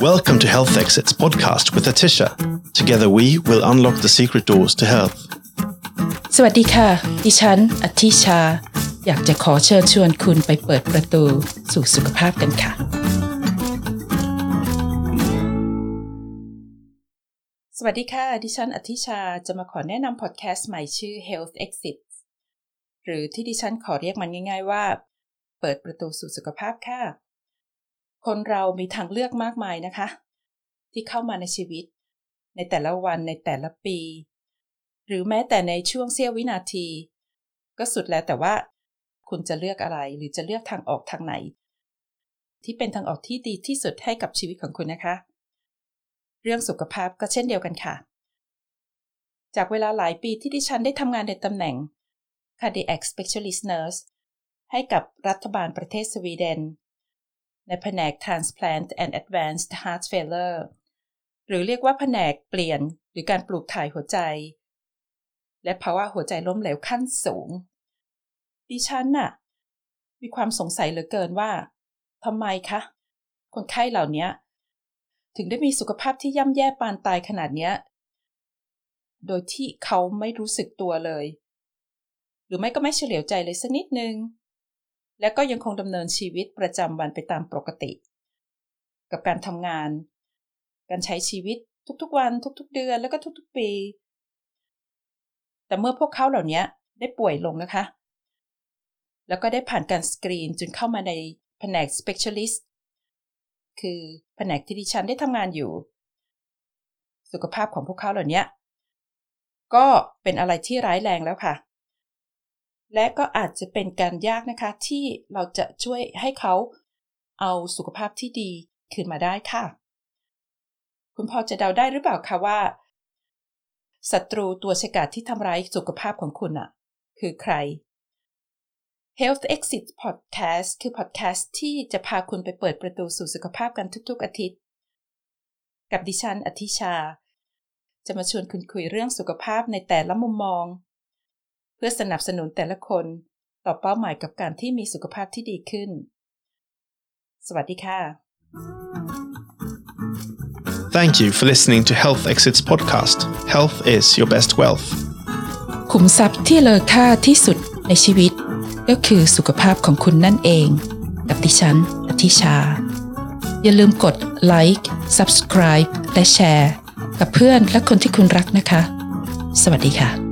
Welcome to Health Exits podcast with Atisha. Together we will unlock the secret doors to health. สวัสดีค่ะ ดิฉันอธิชา อยากจะขอเชิญชวนคุณไปเปิดประตูสู่สุขภาพกันค่ะ สวัสดีค่ะ ดิฉันอธิชาจะมาขอแนะนำพอดแคสต์ใหม่ชื่อ Health Exits หรือที่ดิฉันขอเรียกมันง่าย ๆว่า เปิดประตูสู่สุขภาพค่ะ คนเรามีทางเลือกมากมายนะคะ ที่เข้ามาในชีวิต ในแต่ละวันในแต่ละปี หรือแม้แต่ในช่วงเสี้ยววินาที ก็สุดแล้วแต่ว่าคุณจะเลือกอะไรหรือจะเลือกทางออกทางไหน ที่เป็นทางออกที่ดีที่สุดให้กับชีวิตของคุณนะคะ เรื่องสุขภาพก็เช่นเดียวกันค่ะ จากเวลาหลายปีที่ดิฉันได้ทำงานในตำแหน่ง Cardiac Specialist Nurse ให้กับรัฐบาลประเทศสวีเดน ในแผนก Transplant and Advanced Heart Failure หรือเรียกว่าแผนกเปลี่ยนหรือการปลูกถ่ายหัวใจ และภาวะหัวใจล้มเหลวขั้นสูง ดิฉันน่ะ มีความสงสัยเหลือเกินว่าทำไมคะ คนไข้เหล่านี้ถึงได้มีสุขภาพที่ย่ำแย่ปานตายขนาดเนี้ย โดยที่เขาไม่รู้สึกตัวเลย หรือไม่ก็ไม่เฉลียวใจเลยสักนิดนึง และก็ยังคงดำเนินชีวิตประจำวันไปตามปกติ กับการทำงาน การใช้ชีวิตทุกๆวัน ทุกๆ เดือนแล้วก็ทุกๆปี แต่เมื่อพวกเขาเหล่านี้ได้ป่วยลงนะคะ แล้วก็ได้ผ่านการสกรีนจนเข้ามาในแผนก specialist คือแผนกที่ดิฉันได้ทำงานอยู่ สุขภาพของพวกเขาเหล่านี้ก็เป็นอะไรที่ร้ายแรงแล้วค่ะ และก็อาจจะเป็นการยากนะคะที่เราจะช่วยให้เขาเอาสุขภาพที่ดีคืนมาได้ค่ะ คุณพอจะเดาได้หรือเปล่าคะว่าศัตรูตัวฉกาจที่ทำร้ายสุขภาพของคุณอะคือใคร Health Exit Podcast คือพอดแคสต์ที่จะพาคุณไปเปิดประตูสู่สุขภาพกันทุกๆอาทิตย์ กับดิฉันอธิชา จะมาชวนคุณคุยเรื่องสุขภาพในแต่ละมุมมอง เพื่อสนับสนุนแต่ละคนต่อเป้าหมายกับการที่มีสุขภาพที่ดีขึ้น สวัสดีค่ะ Thank you for listening to Health Exits podcast. Health is your best wealth. ขุมทรัพย์ที่เลอค่าที่สุดในชีวิต ก็คือสุขภาพของคุณนั่นเอง กับดิฉันอธิชา อย่าลืมกดไลค์ subscribe และแชร์ กับเพื่อนและคนที่คุณรักนะคะ สวัสดีค่ะ